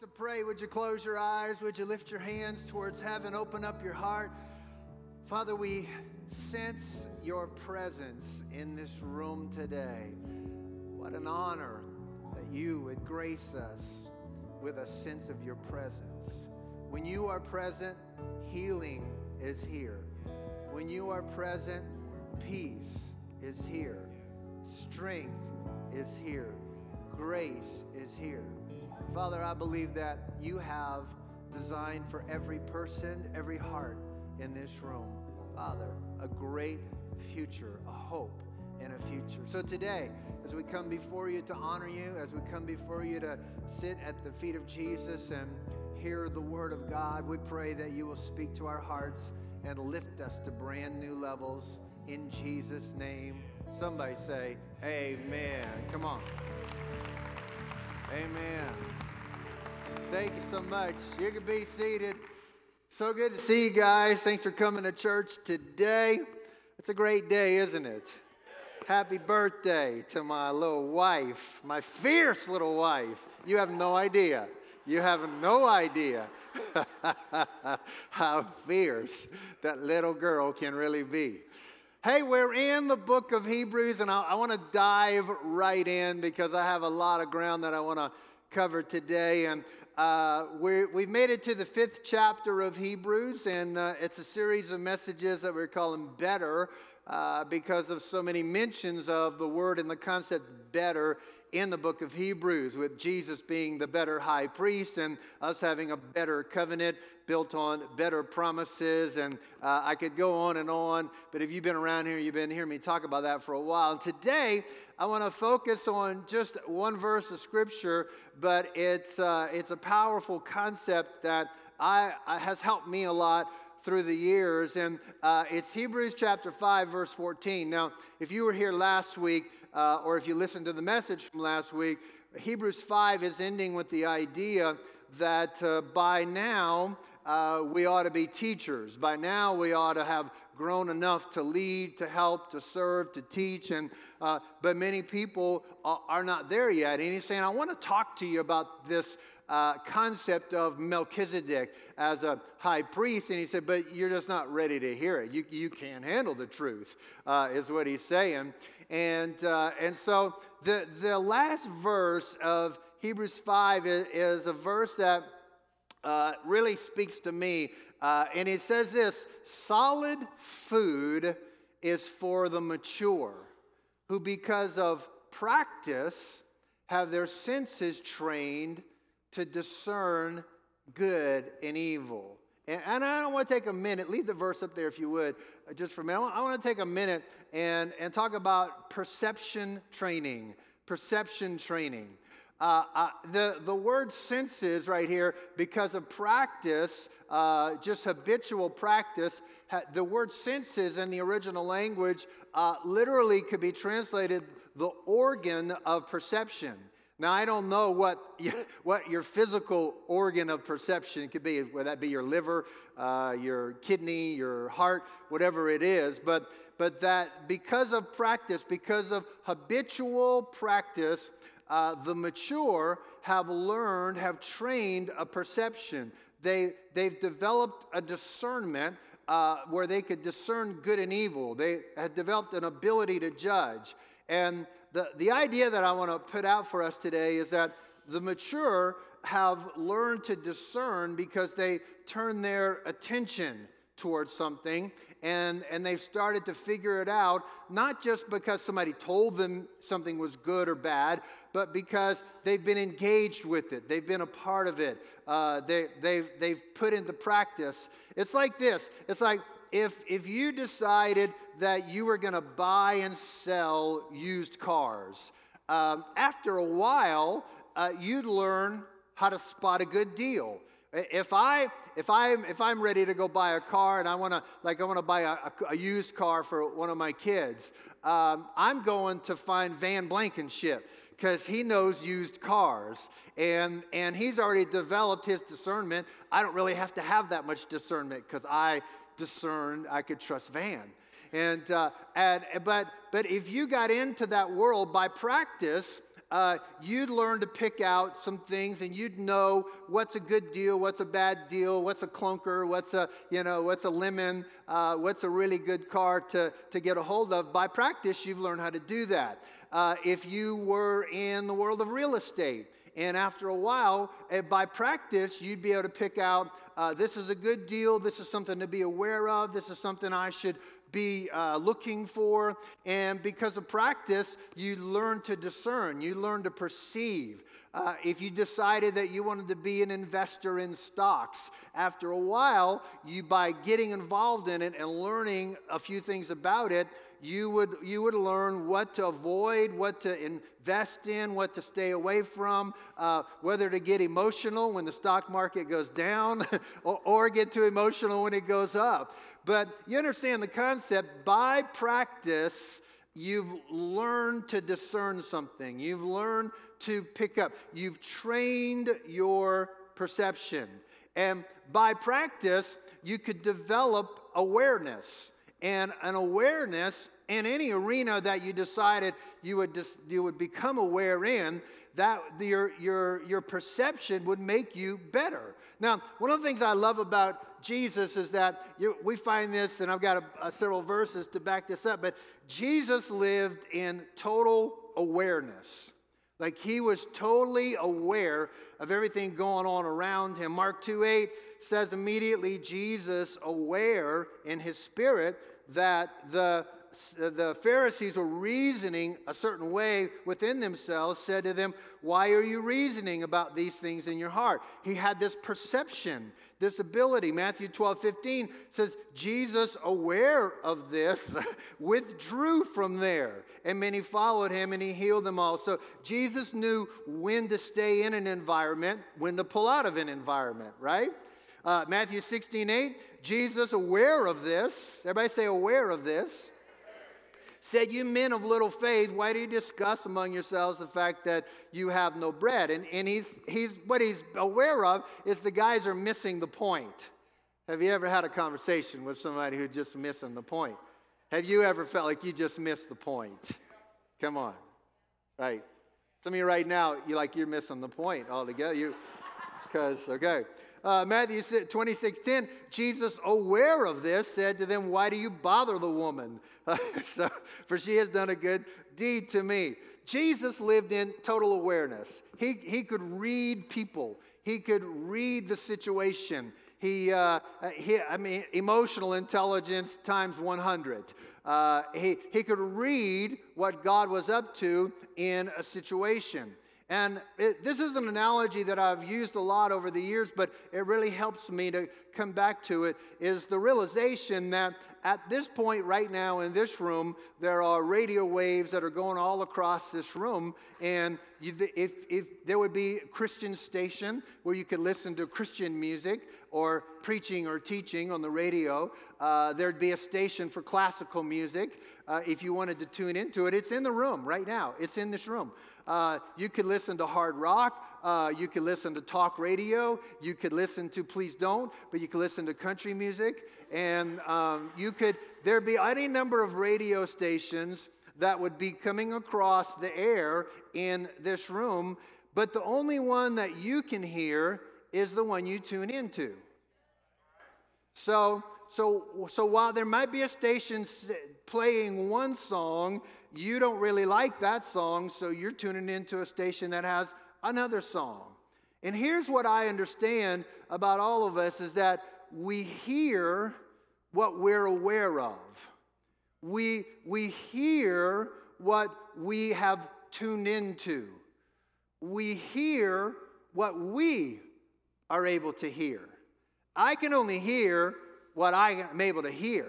to pray, would you close your eyes? Would you lift your hands towards heaven? Open up your heart. Father, we sense your presence in this room today. What an honor that you would grace us with a sense of your presence. When you are present, healing is here. When you are present, peace is here. Strength is here. Grace is here. Father, I believe that you have designed for every person, every heart in this room, Father, a great future, a hope and a future. So today, as we come before you to honor you, as we come before you to sit at the feet of Jesus and hear the word of God, we pray that you will speak to our hearts and lift us to brand new levels in Jesus' name. Somebody say, Amen. Come on. Amen. Thank you so much. You can be seated. So good to see you guys. Thanks for coming to church today. It's a great day, isn't it? Happy birthday to my little wife, my fierce little wife. You have no idea. You have no idea how fierce that little girl can really be. Hey, we're in the book of Hebrews, and I, I want to dive right in because I have a lot of ground that I want to cover today. And uh, we have made it to the fifth chapter of Hebrews, and uh, it's a series of messages that we're calling Better uh, because of so many mentions of the word and the concept better in the book of Hebrews, with Jesus being the better high priest and us having a better covenant built on better promises. And uh, I could go on and on, but if you've been around here, you've been hearing me talk about that for a while. And today, I want to focus on just one verse of scripture, but it's, uh, it's a powerful concept that I, has helped me a lot through the years. And uh, it's Hebrews chapter 5, verse 14. Now, if you were here last week, uh, or if you listened to the message from last week, Hebrews 5 is ending with the idea that uh, by now uh, we ought to be teachers. By now we ought to have grown enough to lead, to help, to serve, to teach. And uh, but many people are not there yet. And he's saying, I want to talk to you about this uh, concept of Melchizedek as a high priest. And he said, But you're just not ready to hear it. You, you can't handle the truth, uh, is what he's saying. And, uh, and so the, the last verse of Hebrews 5 is, is a verse that uh, really speaks to me. Uh, and it says this solid food is for the mature, who because of practice have their senses trained to discern good and evil. And, and I want to take a minute, leave the verse up there if you would, uh, just for a minute. I want to take a minute and, and talk about perception training. Perception training. Uh, uh, the, the word senses right here, because of practice, uh, just habitual practice, ha- the word senses in the original language uh, literally could be translated the organ of perception. Now, I don't know what, you, what your physical organ of perception could be, whether that be your liver, uh, your kidney, your heart, whatever it is, but, but that because of practice, because of habitual practice, uh, the mature have learned, have trained a perception. They, they've developed a discernment uh, where they could discern good and evil. They had developed an ability to judge. And the, the idea that I want to put out for us today is that the mature have learned to discern because they turn their attention towards something and, and they've started to figure it out, not just because somebody told them something was good or bad, but because they've been engaged with it. They've been a part of it. Uh, they, they've, they've put into practice. It's like this it's like if, if you decided that you were going to buy and sell used cars, um, after a while, uh, you'd learn how to spot a good deal. If I if I'm if I'm ready to go buy a car and I want to like I want to buy a, a, used car for one of my kids, um, I'm going to find Van Blankenship because he knows used cars and and he's already developed his discernment. I don't really have to have that much discernment because I discerned I could trust Van. And, uh, and but but if you got into that world by practice, uh, you'd learn to pick out some things and you'd know what's a good deal, what's a bad deal, what's a clunker, what's a, you know, what's a lemon, uh, what's a really good car to, to get a hold of. By practice, you've learned how to do that. Uh, if you were in the world of real estate, and after a while, uh, by practice, you'd be able to pick out uh, this is a good deal, this is something to be aware of, this is something I should be uh, looking for. And because of practice, you learn to discern, you learn to perceive. Uh, if you decided that you wanted to be an investor in stocks, after a while, you by getting involved in it and learning a few things about it, you would, you would learn what to avoid, what to invest in, what to stay away from, uh, whether to get emotional when the stock market goes down or, or get too emotional when it goes up. But you understand the concept by practice, you've learned to discern something, you've learned to pick up, you've trained your perception. And by practice, you could develop awareness. And an awareness in any arena that you decided you would, dis- you would become aware in, that your, your, your perception would make you better. Now, one of the things I love about Jesus is that you, we find this, and I've got a, a several verses to back this up, but Jesus lived in total awareness. Like he was totally aware of everything going on around him. Mark 2 8 says immediately Jesus, aware in his spirit that the the Pharisees were reasoning a certain way within themselves, said to them, Why are you reasoning about these things in your heart? He had this perception, this ability. Matthew 12, 15 says, Jesus, aware of this, withdrew from there. And many followed him and he healed them all. So Jesus knew when to stay in an environment, when to pull out of an environment, right? Uh, Matthew 16, 8, Jesus, aware of this, everybody say, aware of this said, You men of little faith, why do you discuss among yourselves the fact that you have no bread? And, and he's, he's, what he's aware of is the guys are missing the point. Have you ever had a conversation with somebody who's just missing the point? Have you ever felt like you just missed the point? Come on. Right. Some of you right now, you're like you're missing the point altogether. You because okay. Uh, Matthew 26 10, Jesus, aware of this, said to them, Why do you bother the woman? Uh, so, for she has done a good deed to me. Jesus lived in total awareness. He, he could read people, he could read the situation. He, uh, he, I mean, emotional intelligence times 100. Uh, he, he could read what God was up to in a situation. And it, this is an analogy that I've used a lot over the years, but it really helps me to come back to it. Is the realization that at this point, right now in this room, there are radio waves that are going all across this room. And you, if, if there would be a Christian station where you could listen to Christian music or preaching or teaching on the radio, uh, there'd be a station for classical music. Uh, if you wanted to tune into it, it's in the room right now. It's in this room. Uh, you could listen to hard rock. Uh, you could listen to talk radio. You could listen to Please Don't, but you could listen to country music. And um, you could, there'd be any number of radio stations that would be coming across the air in this room, but the only one that you can hear is the one you tune into. So, so, so while there might be a station playing one song, you don't really like that song, so you're tuning into a station that has another song. And here's what I understand about all of us is that we hear what we're aware of. We, we hear what we have tuned into. We hear what we are able to hear. I can only hear what I am able to hear.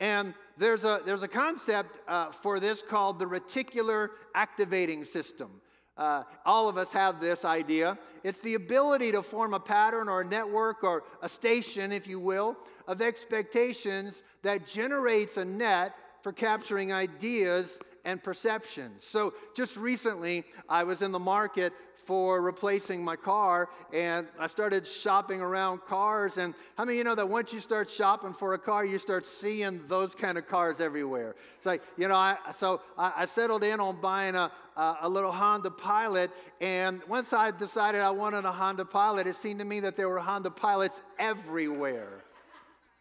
And there's a, there's a concept uh, for this called the reticular activating system. Uh, all of us have this idea. It's the ability to form a pattern or a network or a station, if you will, of expectations that generates a net for capturing ideas and perceptions. So, just recently, I was in the market for replacing my car and I started shopping around cars. And how many you know that once you start shopping for a car, you start seeing those kind of cars everywhere? It's like, you know, I, so I, I settled in on buying a, uh, a little Honda Pilot. And once I decided I wanted a Honda Pilot, it seemed to me that there were Honda Pilots everywhere.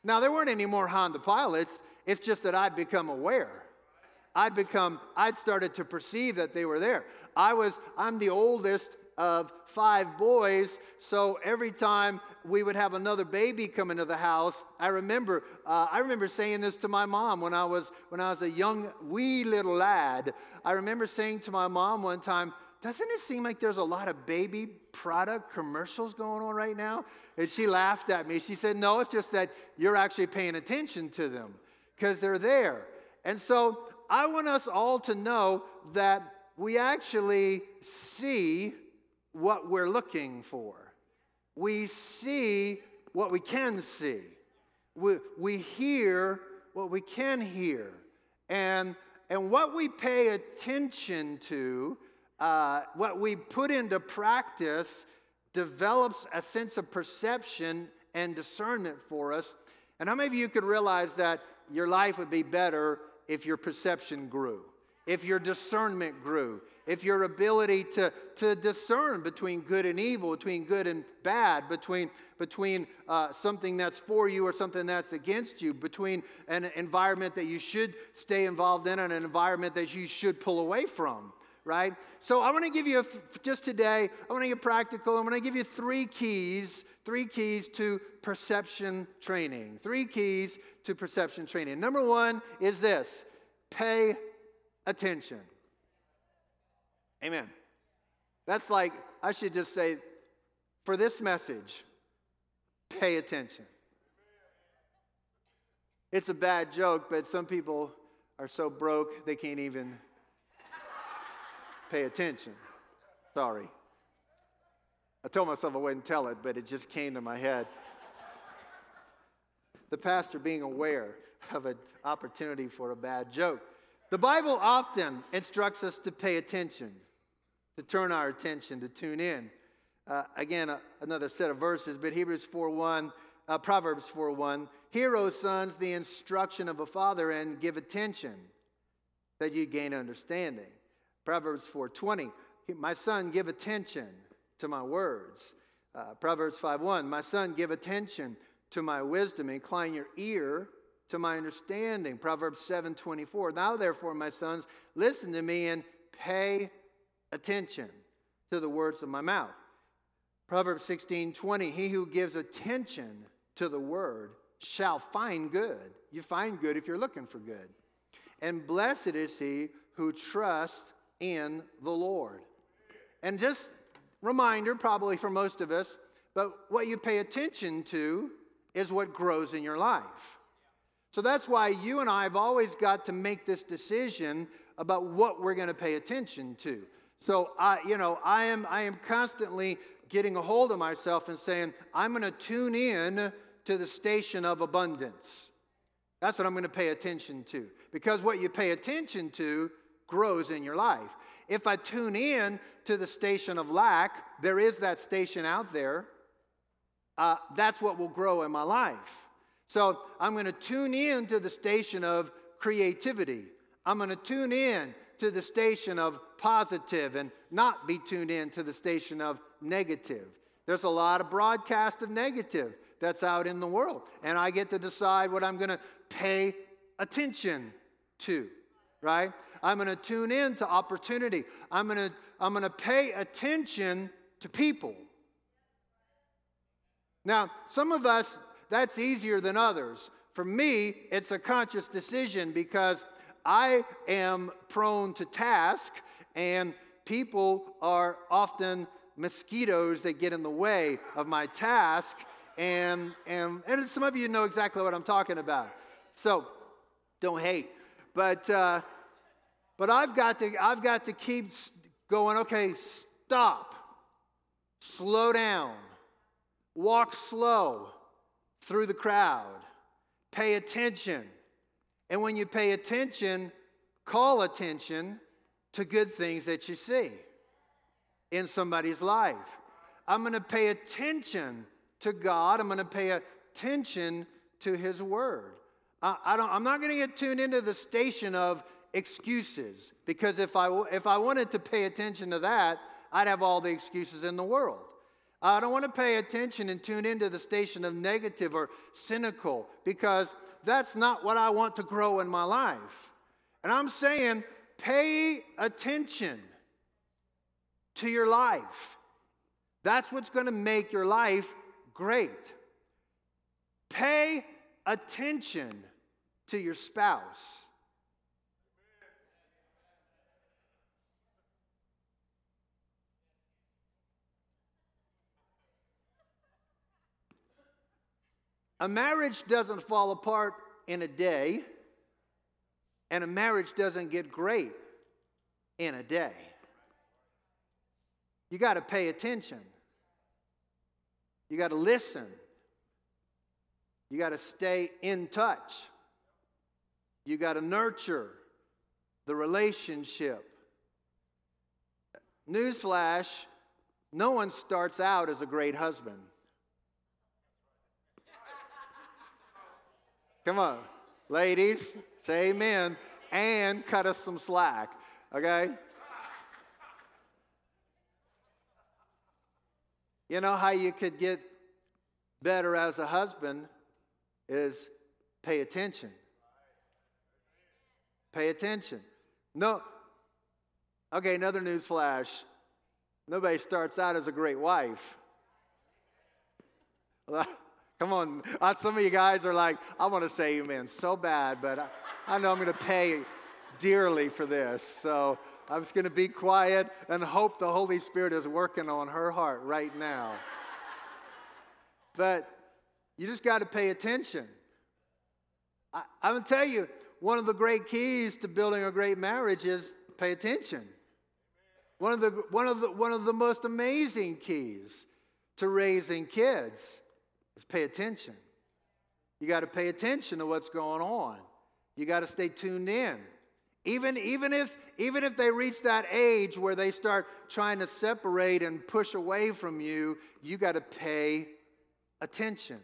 Now, there weren't any more Honda Pilots, it's just that I'd become aware. I'd become, I'd started to perceive that they were there. I was, I'm the oldest of five boys, so every time we would have another baby come into the house, I remember, uh, I remember saying this to my mom when I was when I was a young wee little lad. I remember saying to my mom one time, "Doesn't it seem like there's a lot of baby product commercials going on right now?" And she laughed at me. She said, "No, it's just that you're actually paying attention to them because they're there." And so I want us all to know that we actually see what we're looking for. We see what we can see. We, we hear what we can hear. And, and what we pay attention to, uh, what we put into practice, develops a sense of perception and discernment for us. And how many of you could realize that your life would be better if your perception grew, if your discernment grew, if your ability to, to discern between good and evil, between good and bad, between, between uh, something that's for you or something that's against you, between an environment that you should stay involved in and an environment that you should pull away from, right? So I want to give you, a, just today, I want to get practical. I'm going to give you three keys, three keys to perception training. Three keys to perception training. Number one is this pay attention. Amen. That's like, I should just say, for this message, pay attention. It's a bad joke, but some people are so broke they can't even pay attention. Sorry. I told myself I wouldn't tell it, but it just came to my head. the pastor being aware of an opportunity for a bad joke. The Bible often instructs us to pay attention to turn our attention, to tune in. Uh, again, another set of verses, but Hebrews 4.1, uh, Proverbs 4.1, Hear, O sons, the instruction of a father, and give attention that you gain understanding. Proverbs 4.20, My son, give attention to my words. Uh, Proverbs 5.1, My son, give attention to my wisdom. Incline your ear to my understanding. Proverbs 7.24, Now therefore, my sons, listen to me and pay attention to the words of my mouth. Proverbs 16 20, he who gives attention to the word shall find good. You find good if you're looking for good. And blessed is he who trusts in the Lord. And just reminder, probably for most of us, but what you pay attention to is what grows in your life. So that's why you and I have always got to make this decision about what we're going to pay attention to. So I, you know, I am I am constantly getting a hold of myself and saying, I'm going to tune in to the station of abundance. That's what I'm going to pay attention to. Because what you pay attention to grows in your life. If I tune in to the station of lack, there is that station out there. Uh, that's what will grow in my life. So I'm going to tune in to the station of creativity. I'm going to tune in to the station of positive and not be tuned in to the station of negative. There's a lot of broadcast of negative that's out in the world, and I get to decide what I'm going to pay attention to, right? I'm going to tune in to opportunity. I'm going to I'm going to pay attention to people. Now, some of us that's easier than others. For me, it's a conscious decision because I am prone to task, and people are often mosquitoes that get in the way of my task. And, and, and some of you know exactly what I'm talking about. So don't hate. But, uh, but I've, got to, I've got to keep going, okay, stop, slow down, walk slow through the crowd, pay attention and when you pay attention, call attention to good things that you see in somebody's life. I'm going to pay attention to God. I'm going to pay attention to His Word. I, I don't, I'm not going to get tuned into the station of excuses because if I, if I wanted to pay attention to that, I'd have all the excuses in the world. I don't want to pay attention and tune into the station of negative or cynical because that's not what I want to grow in my life. And I'm saying, pay attention to your life. That's what's going to make your life great. Pay attention to your spouse. A marriage doesn't fall apart in a day, and a marriage doesn't get great in a day. You got to pay attention. You got to listen. You got to stay in touch. You got to nurture the relationship. Newsflash no one starts out as a great husband. Come on, ladies, say amen and cut us some slack, okay? You know how you could get better as a husband is pay attention. Pay attention. No, okay, another news flash. Nobody starts out as a great wife. Come on. Some of you guys are like, I want to say amen so bad, but I, I know I'm going to pay dearly for this. So I'm just going to be quiet and hope the Holy Spirit is working on her heart right now. but you just got to pay attention. I, I'm going to tell you, one of the great keys to building a great marriage is pay attention. One of the, one of the, one of the most amazing keys to raising kids is pay attention. You got to pay attention to what's going on. You got to stay tuned in. Even, even, if, even if they reach that age where they start trying to separate and push away from you, you got to pay attention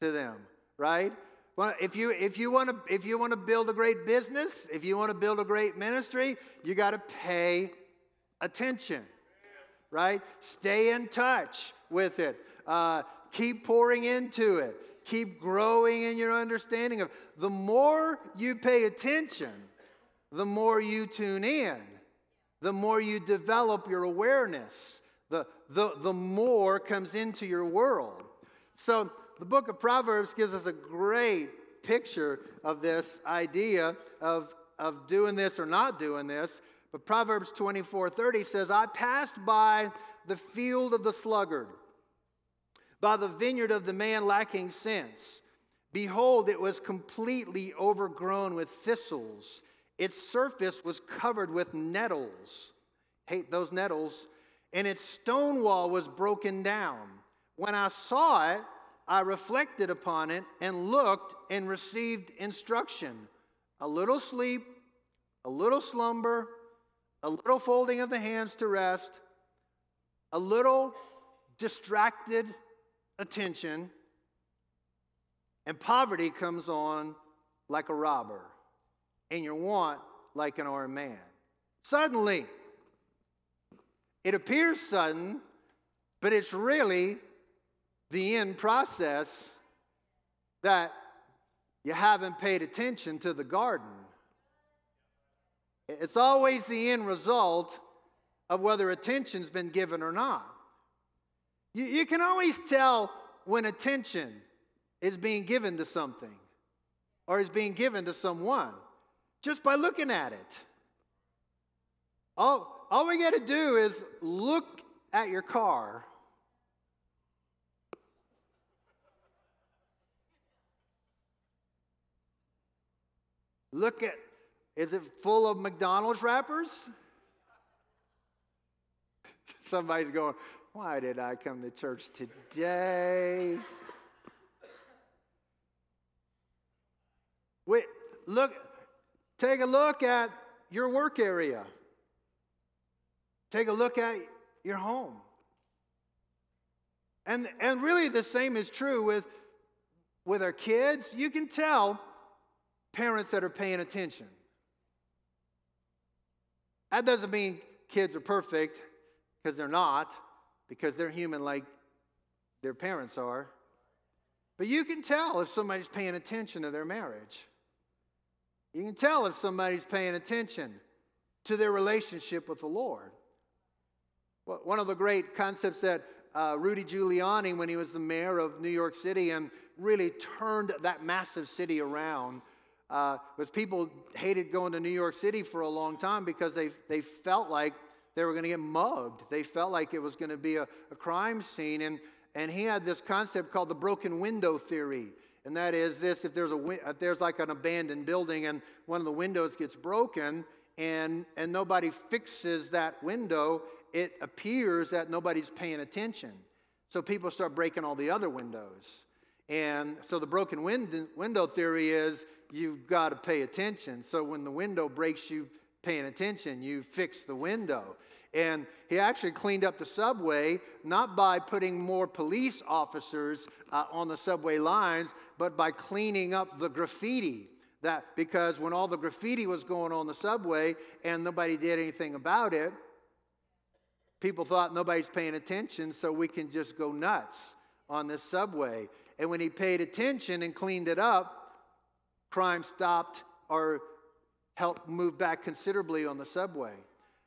to them, right? Well, if you, if you want to if you want to build a great business, if you want to build a great ministry, you got to pay attention, right? Stay in touch with it. Uh, keep pouring into it. Keep growing in your understanding of. The more you pay attention, the more you tune in, the more you develop your awareness, the, the, the more comes into your world. So, the book of Proverbs gives us a great picture of this idea of, of doing this or not doing this. But Proverbs 24 30 says, I passed by the field of the sluggard, by the vineyard of the man lacking sense. Behold, it was completely overgrown with thistles its surface was covered with nettles. Hate those nettles. And its stone wall was broken down. When I saw it, I reflected upon it and looked and received instruction. A little sleep, a little slumber, a little folding of the hands to rest, a little distracted attention, and poverty comes on like a robber and your want like an armed man. Suddenly, it appears sudden, but it's really the end process that you haven't paid attention to the garden. It's always the end result of whether attention's been given or not. You, you can always tell when attention is being given to something or is being given to someone just by looking at it. All, all we got to do is look at your car. Look at, is it full of McDonald's wrappers? Somebody's going, why did I come to church today? Wait, look, Take a look at your work area. Take a look at your home. And, and really, the same is true with, with our kids. You can tell parents that are paying attention. That doesn't mean kids are perfect, because they're not, because they're human like their parents are. But you can tell if somebody's paying attention to their marriage. You can tell if somebody's paying attention to their relationship with the Lord. One of the great concepts that uh, Rudy Giuliani, when he was the mayor of New York City and really turned that massive city around, uh, was people hated going to New York City for a long time because they, they felt like they were going to get mugged. They felt like it was going to be a, a crime scene. And, and he had this concept called the broken window theory. And that is this if there's, a, if there's like an abandoned building and one of the windows gets broken and, and nobody fixes that window, it appears that nobody's paying attention. So people start breaking all the other windows. And so the broken window theory is you've got to pay attention. So when the window breaks, you paying attention, you fix the window. And he actually cleaned up the subway, not by putting more police officers uh, on the subway lines, but by cleaning up the graffiti. That because when all the graffiti was going on the subway and nobody did anything about it, people thought nobody's paying attention, so we can just go nuts on this subway. And when he paid attention and cleaned it up, crime stopped or helped move back considerably on the subway.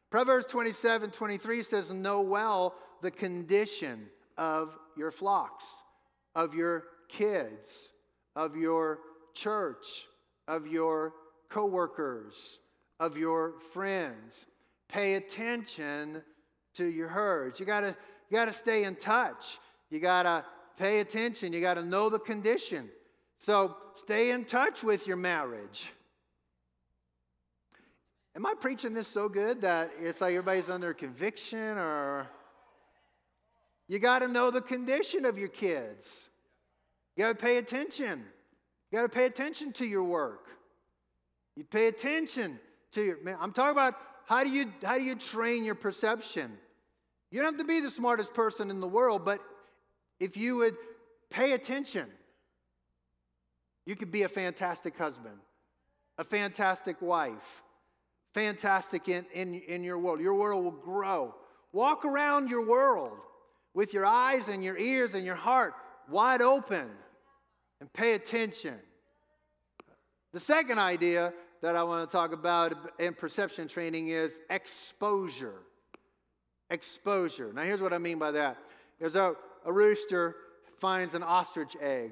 Proverbs 27 23 says, Know well the condition of your flocks, of your kids, of your church, of your coworkers, of your friends. Pay attention to your herds. You gotta, you gotta stay in touch. You gotta pay attention. You gotta know the condition. So stay in touch with your marriage. Am I preaching this so good that it's like everybody's under conviction or you got to know the condition of your kids. You got to pay attention. You got to pay attention to your work. You pay attention to your man, I'm talking about how do you how do you train your perception? You don't have to be the smartest person in the world, but if you would pay attention, you could be a fantastic husband, a fantastic wife, fantastic in, in, in your world. Your world will grow. Walk around your world with your eyes and your ears and your heart wide open and pay attention. The second idea that I want to talk about in perception training is exposure. Exposure. Now, here's what I mean by that. There's a, a rooster finds an ostrich egg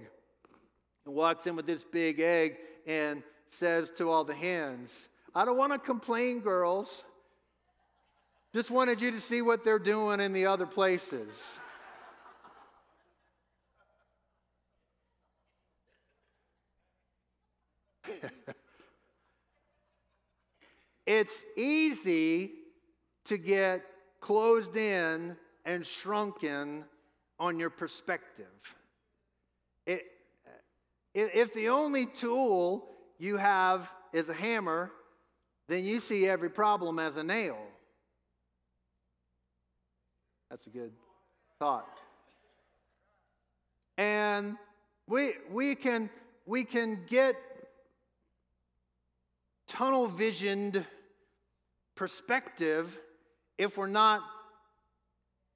and walks in with this big egg and says to all the hens, I don't want to complain, girls. Just wanted you to see what they're doing in the other places. it's easy to get closed in and shrunken on your perspective. It, if the only tool you have is a hammer, then you see every problem as a nail. That's a good thought. And we, we, can, we can get tunnel visioned perspective if we're not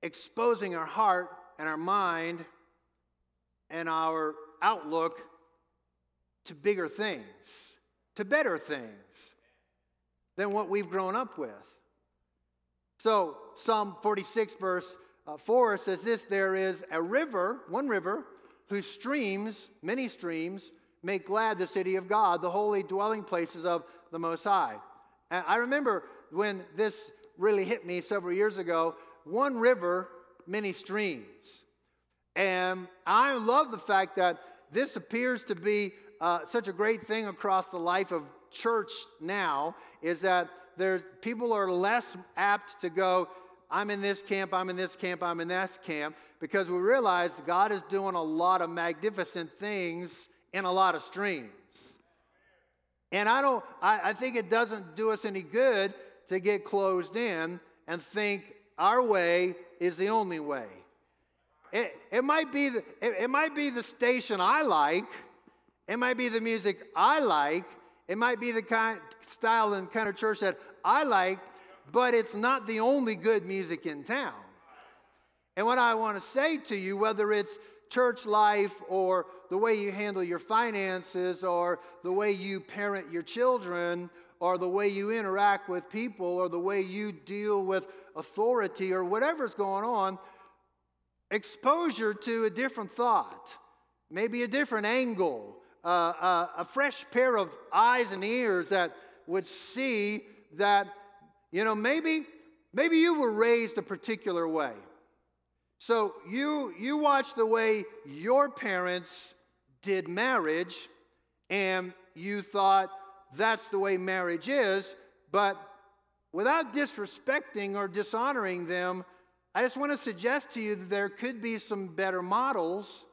exposing our heart and our mind and our outlook to bigger things, to better things than what we've grown up with. So, Psalm 46, verse uh, 4 says this There is a river, one river, whose streams, many streams, make glad the city of God, the holy dwelling places of the Most High. And I remember when this really hit me several years ago one river, many streams. And I love the fact that this appears to be uh, such a great thing across the life of church now is that there's people are less apt to go i'm in this camp i'm in this camp i'm in that camp because we realize god is doing a lot of magnificent things in a lot of streams and i don't I, I think it doesn't do us any good to get closed in and think our way is the only way it, it might be the, it, it might be the station i like it might be the music I like. It might be the kind style and kind of church that I like, but it's not the only good music in town. And what I want to say to you, whether it's church life or the way you handle your finances or the way you parent your children or the way you interact with people or the way you deal with authority or whatever's going on, exposure to a different thought, maybe a different angle, uh, uh, a fresh pair of eyes and ears that would see that, you know, maybe, maybe you were raised a particular way. So you, you watch the way your parents did marriage, and you thought that's the way marriage is, but without disrespecting or dishonoring them, I just want to suggest to you that there could be some better models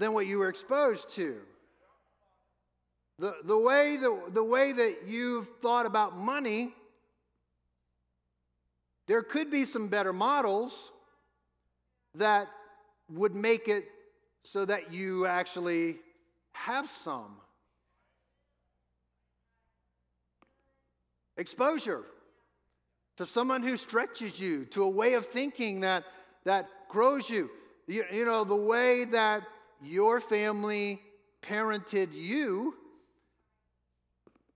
than what you were exposed to. The, the, way, the, the way that you've thought about money there could be some better models that would make it so that you actually have some exposure to someone who stretches you, to a way of thinking that, that grows you. you. You know, the way that your family parented you,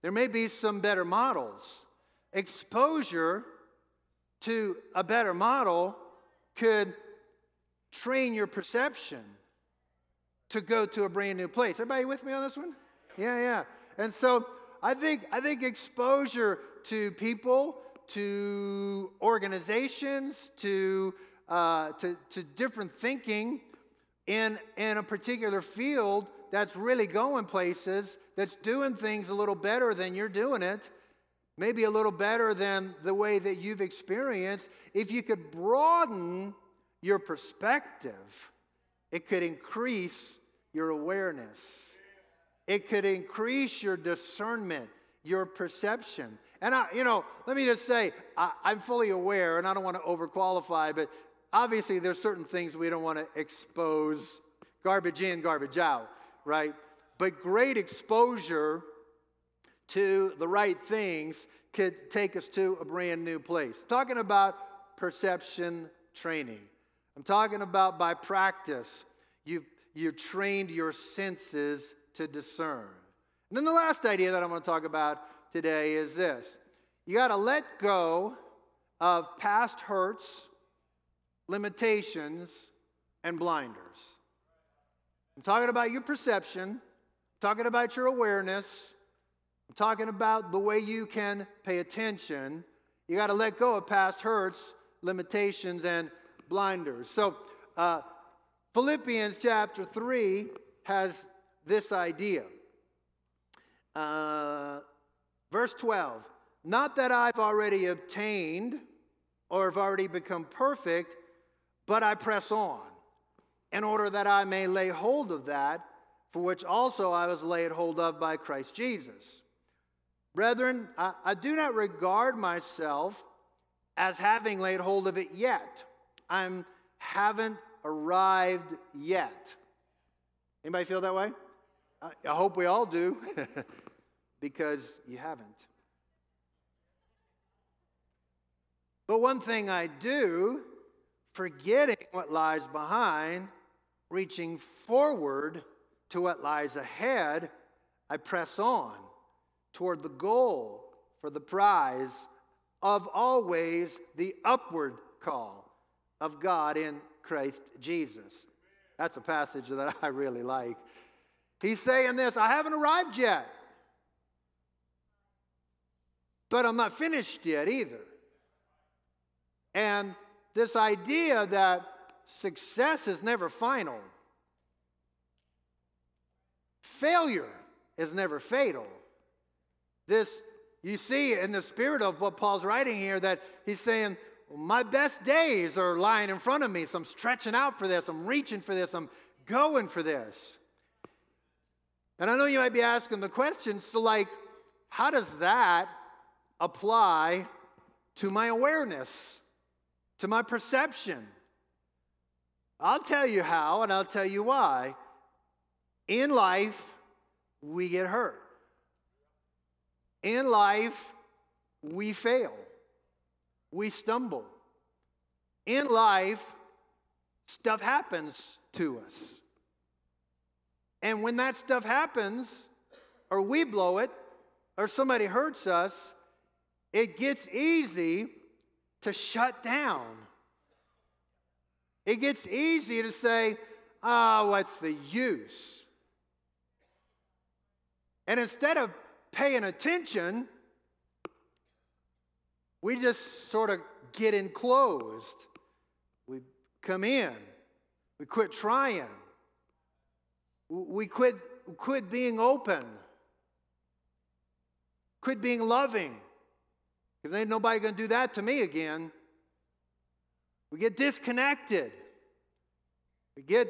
there may be some better models. Exposure to a better model could train your perception to go to a brand new place. Everybody with me on this one? Yeah, yeah. And so I think I think exposure to people, to organizations, to uh, to, to different thinking in in a particular field that's really going places, that's doing things a little better than you're doing it, maybe a little better than the way that you've experienced, if you could broaden your perspective, it could increase your awareness. It could increase your discernment, your perception. And I, you know, let me just say, I, I'm fully aware, and I don't want to overqualify, but obviously there's certain things we don't want to expose garbage in, garbage out, right? But great exposure to the right things could take us to a brand new place. Talking about perception training. I'm talking about by practice, you've, you've trained your senses to discern. And then the last idea that I'm going to talk about today is this you got to let go of past hurts, limitations, and blinders. I'm talking about your perception, I'm talking about your awareness, I'm talking about the way you can pay attention. You got to let go of past hurts, limitations, and blinders. So, uh, Philippians chapter 3 has this idea. Uh, verse 12 Not that I've already obtained or have already become perfect, but I press on in order that I may lay hold of that for which also I was laid hold of by Christ Jesus. Brethren, I, I do not regard myself as having laid hold of it yet. I haven't arrived yet. Anybody feel that way? I, I hope we all do, because you haven't. But one thing I do, forgetting what lies behind, reaching forward to what lies ahead, I press on toward the goal for the prize of always the upward call of God in Christ Jesus. That's a passage that I really like. He's saying this I haven't arrived yet, but I'm not finished yet either. And this idea that success is never final, failure is never fatal. This, you see in the spirit of what Paul's writing here, that he's saying, My best days are lying in front of me, so I'm stretching out for this, I'm reaching for this, I'm going for this. And I know you might be asking the question so, like, how does that apply to my awareness, to my perception? I'll tell you how, and I'll tell you why. In life, we get hurt. In life, we fail, we stumble. In life, stuff happens to us. And when that stuff happens, or we blow it, or somebody hurts us, it gets easy to shut down. It gets easy to say, ah, oh, what's the use? And instead of paying attention, we just sort of get enclosed. We come in. We quit trying. We quit, quit being open. Quit being loving. Because ain't nobody going to do that to me again. We get disconnected. We get,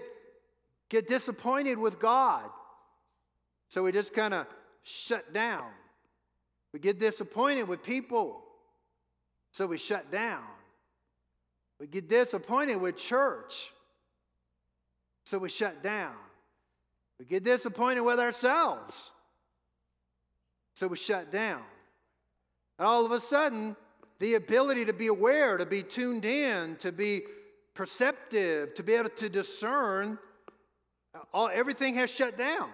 get disappointed with God. So we just kind of shut down. We get disappointed with people. So we shut down. We get disappointed with church. So we shut down. We get disappointed with ourselves. So we shut down. And all of a sudden, the ability to be aware, to be tuned in, to be perceptive, to be able to discern, all, everything has shut down.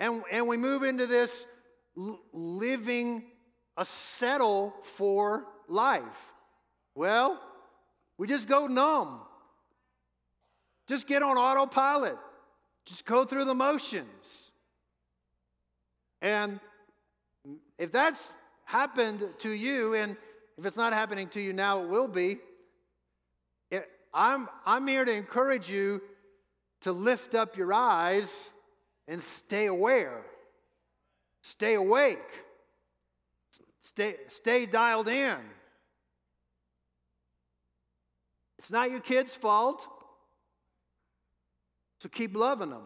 And, and we move into this living a settle for life. Well, we just go numb. Just get on autopilot. Just go through the motions. And if that's happened to you, and if it's not happening to you now, it will be. It, I'm, I'm here to encourage you to lift up your eyes and stay aware, stay awake, stay, stay dialed in. It's not your kid's fault, so keep loving them.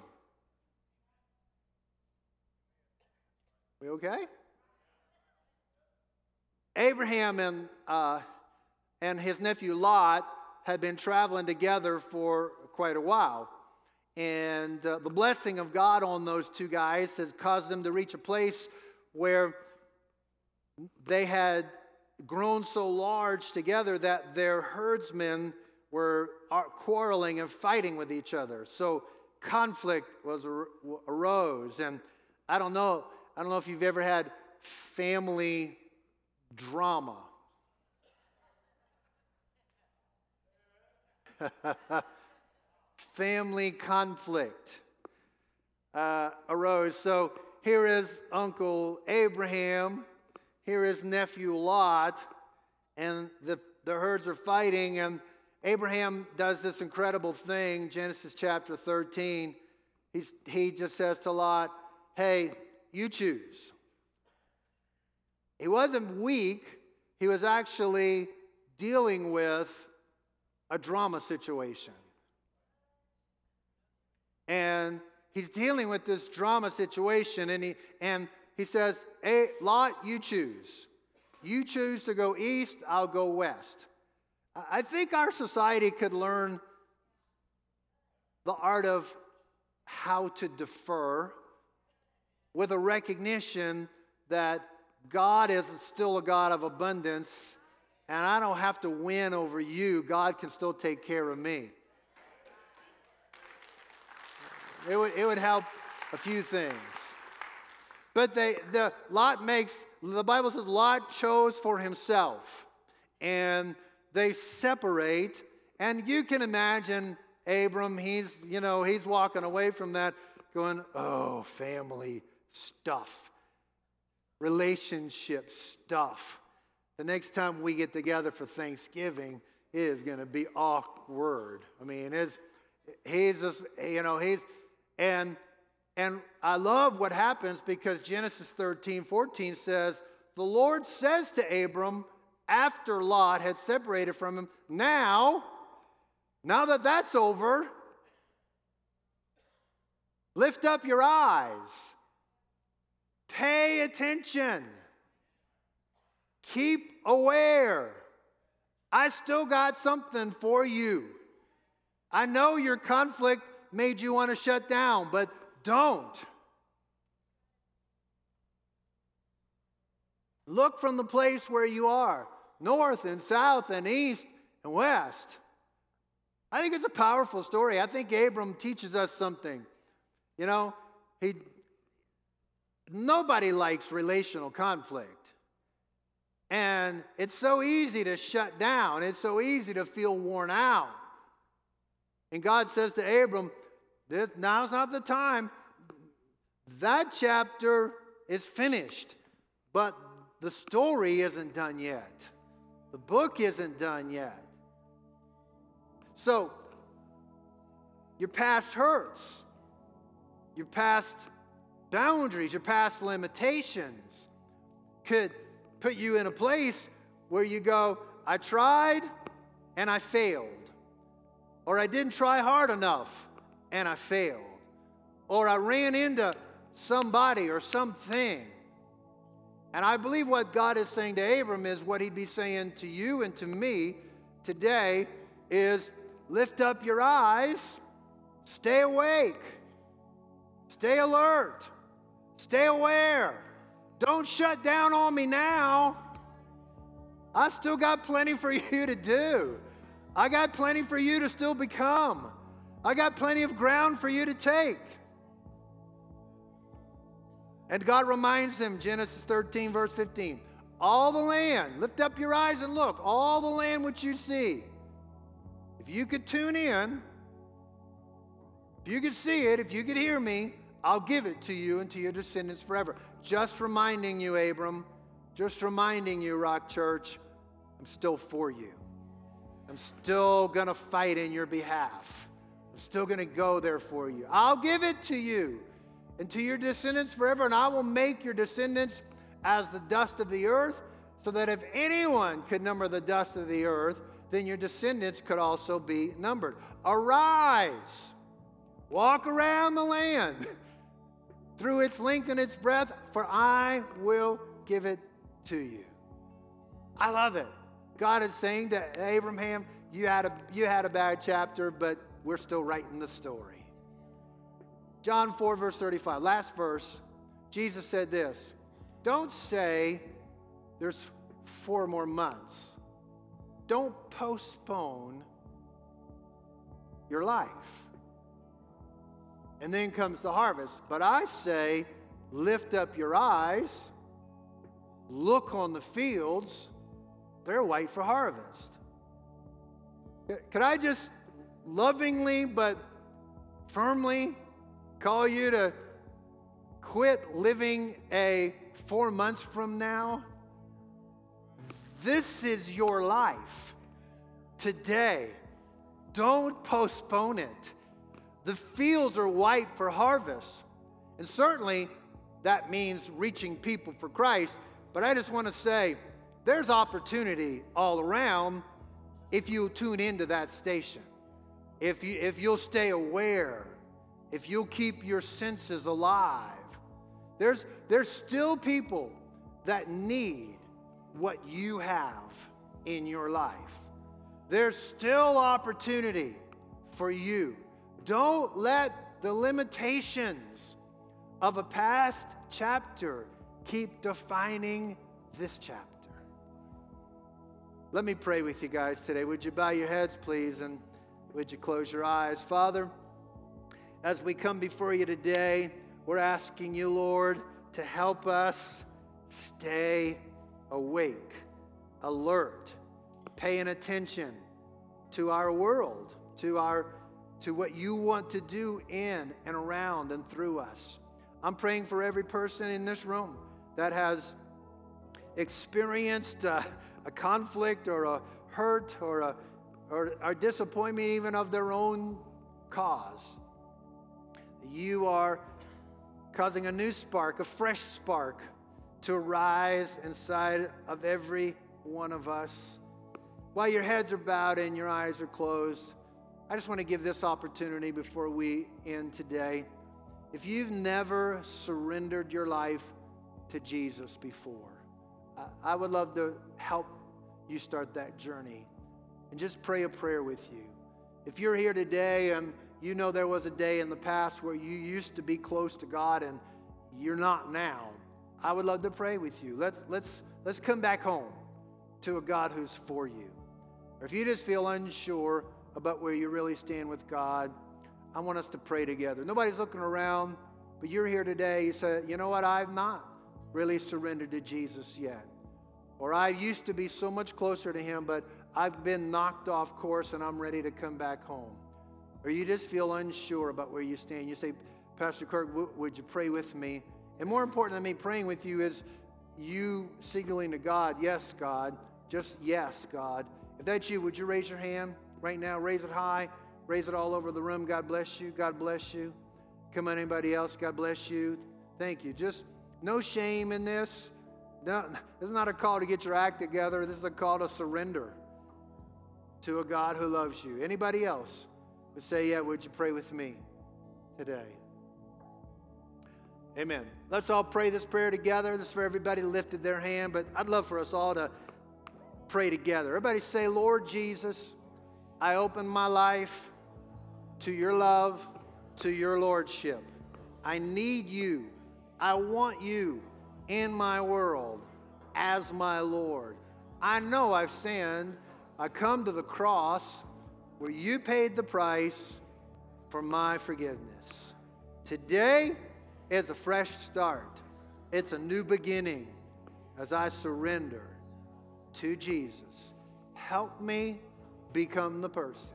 We okay? Abraham and, uh, and his nephew Lot had been traveling together for quite a while. And uh, the blessing of God on those two guys has caused them to reach a place where they had grown so large together that their herdsmen were uh, quarreling and fighting with each other. So conflict was arose. And I don't know, I don't know if you've ever had family drama. family conflict uh, arose. So here is Uncle Abraham, here is nephew Lot, and the, the herds are fighting. And Abraham does this incredible thing, Genesis chapter 13. He's, he just says to Lot, Hey, you choose. He wasn't weak, he was actually dealing with a drama situation. And he's dealing with this drama situation, and he, and he says, Hey, Lot, you choose. You choose to go east, I'll go west. I think our society could learn the art of how to defer with a recognition that God is still a God of abundance, and I don't have to win over you. God can still take care of me. It would, it would help a few things. But they, the Lot makes, the Bible says Lot chose for himself. And they separate. And you can imagine Abram, he's, you know, he's walking away from that going, oh, family stuff, relationship stuff. The next time we get together for Thanksgiving is going to be awkward. I mean, it's, he's just, you know, he's, and, and I love what happens because Genesis 13, 14 says, The Lord says to Abram, after Lot had separated from him, now, now that that's over, lift up your eyes, pay attention, keep aware. I still got something for you. I know your conflict made you want to shut down, but don't. Look from the place where you are, north and south and east and west. I think it's a powerful story. I think Abram teaches us something. You know, he nobody likes relational conflict. And it's so easy to shut down. It's so easy to feel worn out. And God says to Abram, this, now's not the time. That chapter is finished, but the story isn't done yet. The book isn't done yet. So, your past hurts, your past boundaries, your past limitations could put you in a place where you go, I tried and I failed. Or I didn't try hard enough and I failed. Or I ran into somebody or something. And I believe what God is saying to Abram is what he'd be saying to you and to me today is lift up your eyes, stay awake, stay alert, stay aware. Don't shut down on me now. I still got plenty for you to do. I got plenty for you to still become. I got plenty of ground for you to take. And God reminds them, Genesis 13, verse 15, all the land, lift up your eyes and look, all the land which you see. If you could tune in, if you could see it, if you could hear me, I'll give it to you and to your descendants forever. Just reminding you, Abram, just reminding you, Rock Church, I'm still for you. I'm still going to fight in your behalf. I'm still going to go there for you. I'll give it to you and to your descendants forever, and I will make your descendants as the dust of the earth, so that if anyone could number the dust of the earth, then your descendants could also be numbered. Arise, walk around the land. through its length and its breadth, for I will give it to you. I love it. God is saying to Abraham, you had a, you had a bad chapter, but we're still writing the story. John 4, verse 35, last verse, Jesus said this Don't say there's four more months. Don't postpone your life and then comes the harvest. But I say, lift up your eyes, look on the fields, they're white for harvest. Could I just lovingly but firmly call you to quit living a four months from now? This is your life today. Don't postpone it. The fields are white for harvest. And certainly that means reaching people for Christ. But I just want to say there's opportunity all around if you tune into that station. If, you, if you'll stay aware, if you'll keep your senses alive, there's, there's still people that need what you have in your life. There's still opportunity for you don't let the limitations of a past chapter keep defining this chapter. Let me pray with you guys today. Would you bow your heads, please, and would you close your eyes? Father, as we come before you today, we're asking you, Lord, to help us stay awake, alert, paying attention to our world, to our to what you want to do in and around and through us. I'm praying for every person in this room that has experienced a, a conflict or a hurt or a, or a disappointment even of their own cause. You are causing a new spark, a fresh spark to rise inside of every one of us. While your heads are bowed and your eyes are closed, I just want to give this opportunity before we end today. If you've never surrendered your life to Jesus before, I would love to help you start that journey and just pray a prayer with you. If you're here today and you know there was a day in the past where you used to be close to God and you're not now, I would love to pray with you. Let's, let's, let's come back home to a God who's for you. Or if you just feel unsure about where you really stand with God, I want us to pray together. Nobody's looking around, but you're here today. You say, you know what? I've not really surrendered to Jesus yet. Or I used to be so much closer to Him, but I've been knocked off course and I'm ready to come back home. Or you just feel unsure about where you stand. You say, Pastor Kirk, w- would you pray with me? And more important than me praying with you is you signaling to God, yes, God, just yes, God. If that's you, would you raise your hand right now? Raise it high, raise it all over the room. God bless you. God bless you. Come on, anybody else? God bless you. Thank you. Just no shame in this. No, this is not a call to get your act together. This is a call to surrender to a God who loves you. Anybody else would say, Yeah, would you pray with me today? Amen. Let's all pray this prayer together. This is for everybody lifted their hand, but I'd love for us all to pray together. Everybody say, Lord Jesus, I open my life to your love, to your lordship. I need you. I want you in my world as my Lord. I know I've sinned. I come to the cross where you paid the price for my forgiveness. Today is a fresh start, it's a new beginning as I surrender to Jesus. Help me become the person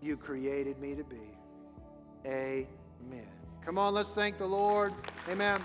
you created me to be. Amen. Come on, let's thank the Lord. Amen.